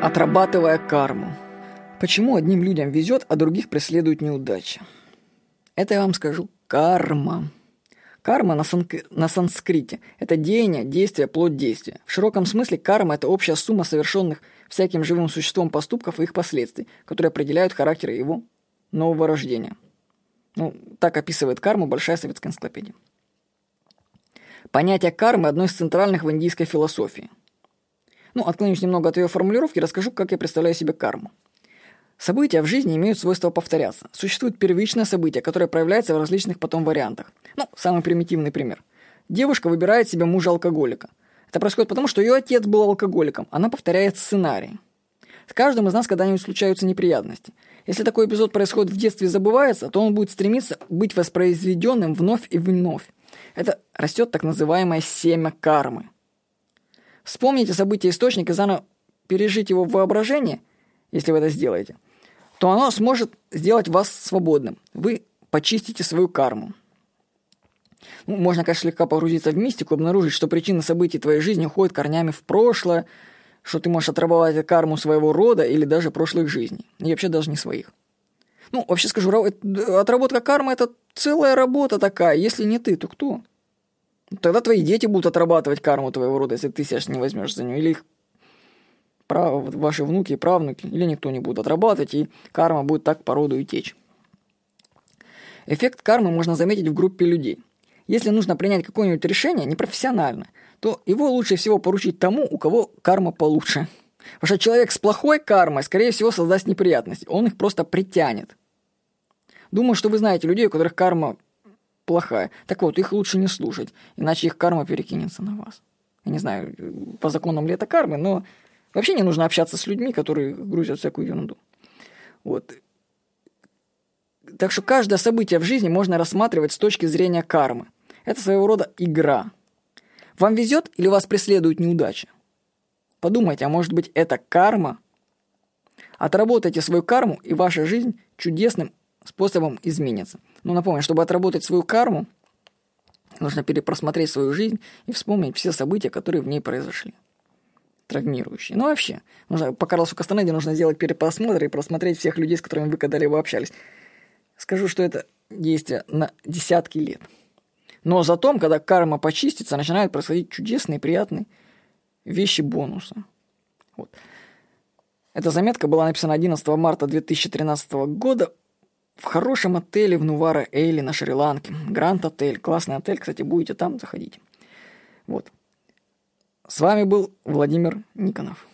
Отрабатывая карму. Почему одним людям везет, а других преследует неудача? Это я вам скажу. Карма. Карма на, сан... на санскрите – это деяние, действие, плод действия. В широком смысле карма – это общая сумма совершенных всяким живым существом поступков и их последствий, которые определяют характер его нового рождения. Ну, так описывает карму Большая советская энциклопедия. Понятие кармы – одно из центральных в индийской философии. Ну, отклонюсь немного от ее формулировки, расскажу, как я представляю себе карму. События в жизни имеют свойство повторяться. Существует первичное событие, которое проявляется в различных потом вариантах. Ну, самый примитивный пример. Девушка выбирает себе мужа-алкоголика. Это происходит потому, что ее отец был алкоголиком. Она повторяет сценарий. С каждым из нас когда-нибудь случаются неприятности. Если такой эпизод происходит в детстве и забывается, то он будет стремиться быть воспроизведенным вновь и вновь. Это растет так называемое семя кармы – Вспомните событие источника заново пережить его в воображении, если вы это сделаете, то оно сможет сделать вас свободным. Вы почистите свою карму. Ну, можно, конечно, слегка погрузиться в мистику, обнаружить, что причины событий твоей жизни уходят корнями в прошлое, что ты можешь отрабатывать карму своего рода или даже прошлых жизней. И вообще даже не своих. Ну, вообще скажу, отработка кармы – это целая работа такая. Если не ты, то кто? Тогда твои дети будут отрабатывать карму твоего рода, если ты себя не возьмешь за нее. Или их прав... ваши внуки и правнуки, или никто не будет отрабатывать, и карма будет так по роду и течь. Эффект кармы можно заметить в группе людей. Если нужно принять какое-нибудь решение непрофессионально, то его лучше всего поручить тому, у кого карма получше. Потому что человек с плохой кармой, скорее всего, создаст неприятности. Он их просто притянет. Думаю, что вы знаете людей, у которых карма плохая. Так вот, их лучше не слушать, иначе их карма перекинется на вас. Я не знаю, по законам ли это кармы, но вообще не нужно общаться с людьми, которые грузят всякую ерунду. Вот. Так что каждое событие в жизни можно рассматривать с точки зрения кармы. Это своего рода игра. Вам везет или вас преследует неудача? Подумайте, а может быть это карма? Отработайте свою карму, и ваша жизнь чудесным способом изменится. Но напомню, чтобы отработать свою карму, нужно перепросмотреть свою жизнь и вспомнить все события, которые в ней произошли. Травмирующие. Ну вообще, нужно, по Карлосу Кастанеде нужно сделать перепросмотр и просмотреть всех людей, с которыми вы когда-либо общались. Скажу, что это действие на десятки лет. Но затем, когда карма почистится, начинают происходить чудесные, приятные вещи бонуса. Вот. Эта заметка была написана 11 марта 2013 года в хорошем отеле в Нувара Эйли на Шри-Ланке. Гранд Отель. Классный отель, кстати, будете там, заходите. Вот. С вами был Владимир Никонов.